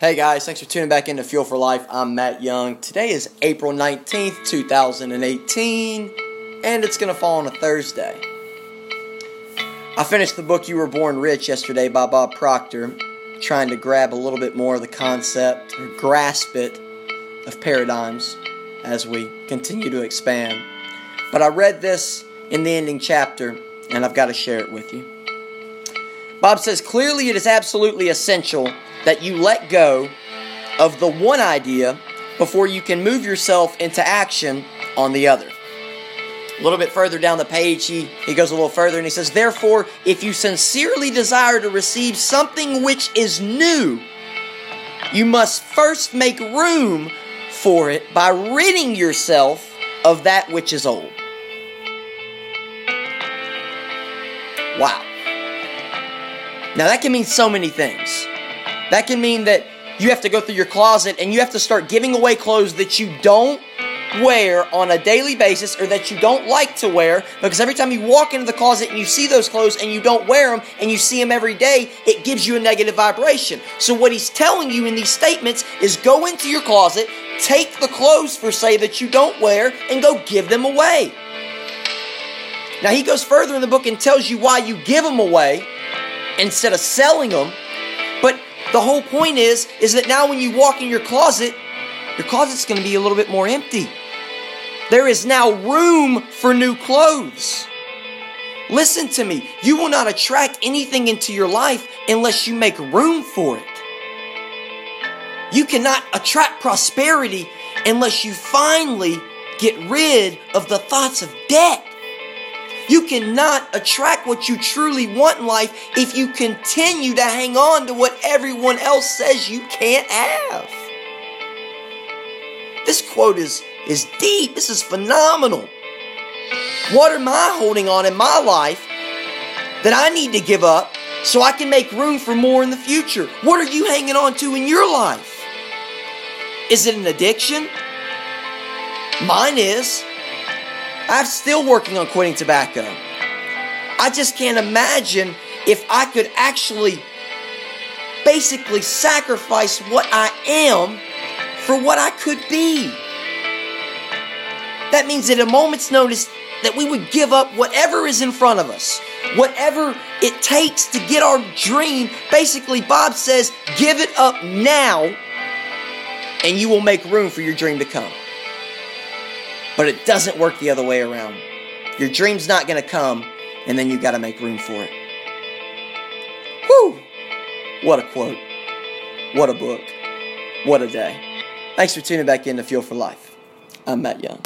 Hey guys, thanks for tuning back into Fuel for Life. I'm Matt Young. Today is April 19th, 2018, and it's going to fall on a Thursday. I finished the book You Were Born Rich yesterday by Bob Proctor, trying to grab a little bit more of the concept or grasp it of paradigms as we continue to expand. But I read this in the ending chapter, and I've got to share it with you. Bob says clearly it is absolutely essential that you let go of the one idea before you can move yourself into action on the other. A little bit further down the page, he, he goes a little further and he says, Therefore, if you sincerely desire to receive something which is new, you must first make room for it by ridding yourself of that which is old. Wow. Now, that can mean so many things. That can mean that you have to go through your closet and you have to start giving away clothes that you don't wear on a daily basis or that you don't like to wear because every time you walk into the closet and you see those clothes and you don't wear them and you see them every day, it gives you a negative vibration. So, what he's telling you in these statements is go into your closet, take the clothes for say that you don't wear, and go give them away. Now, he goes further in the book and tells you why you give them away instead of selling them. But the whole point is, is that now when you walk in your closet, your closet's going to be a little bit more empty. There is now room for new clothes. Listen to me. You will not attract anything into your life unless you make room for it. You cannot attract prosperity unless you finally get rid of the thoughts of debt. You cannot attract what you truly want in life if you continue to hang on to what everyone else says you can't have. This quote is, is deep. This is phenomenal. What am I holding on in my life that I need to give up so I can make room for more in the future? What are you hanging on to in your life? Is it an addiction? Mine is. I'm still working on quitting tobacco. I just can't imagine if I could actually basically sacrifice what I am for what I could be. That means at a moment's notice that we would give up whatever is in front of us, whatever it takes to get our dream. Basically, Bob says, give it up now, and you will make room for your dream to come. But it doesn't work the other way around. Your dream's not going to come, and then you got to make room for it. Whew! What a quote. What a book. What a day. Thanks for tuning back in to Fuel for Life. I'm Matt Young.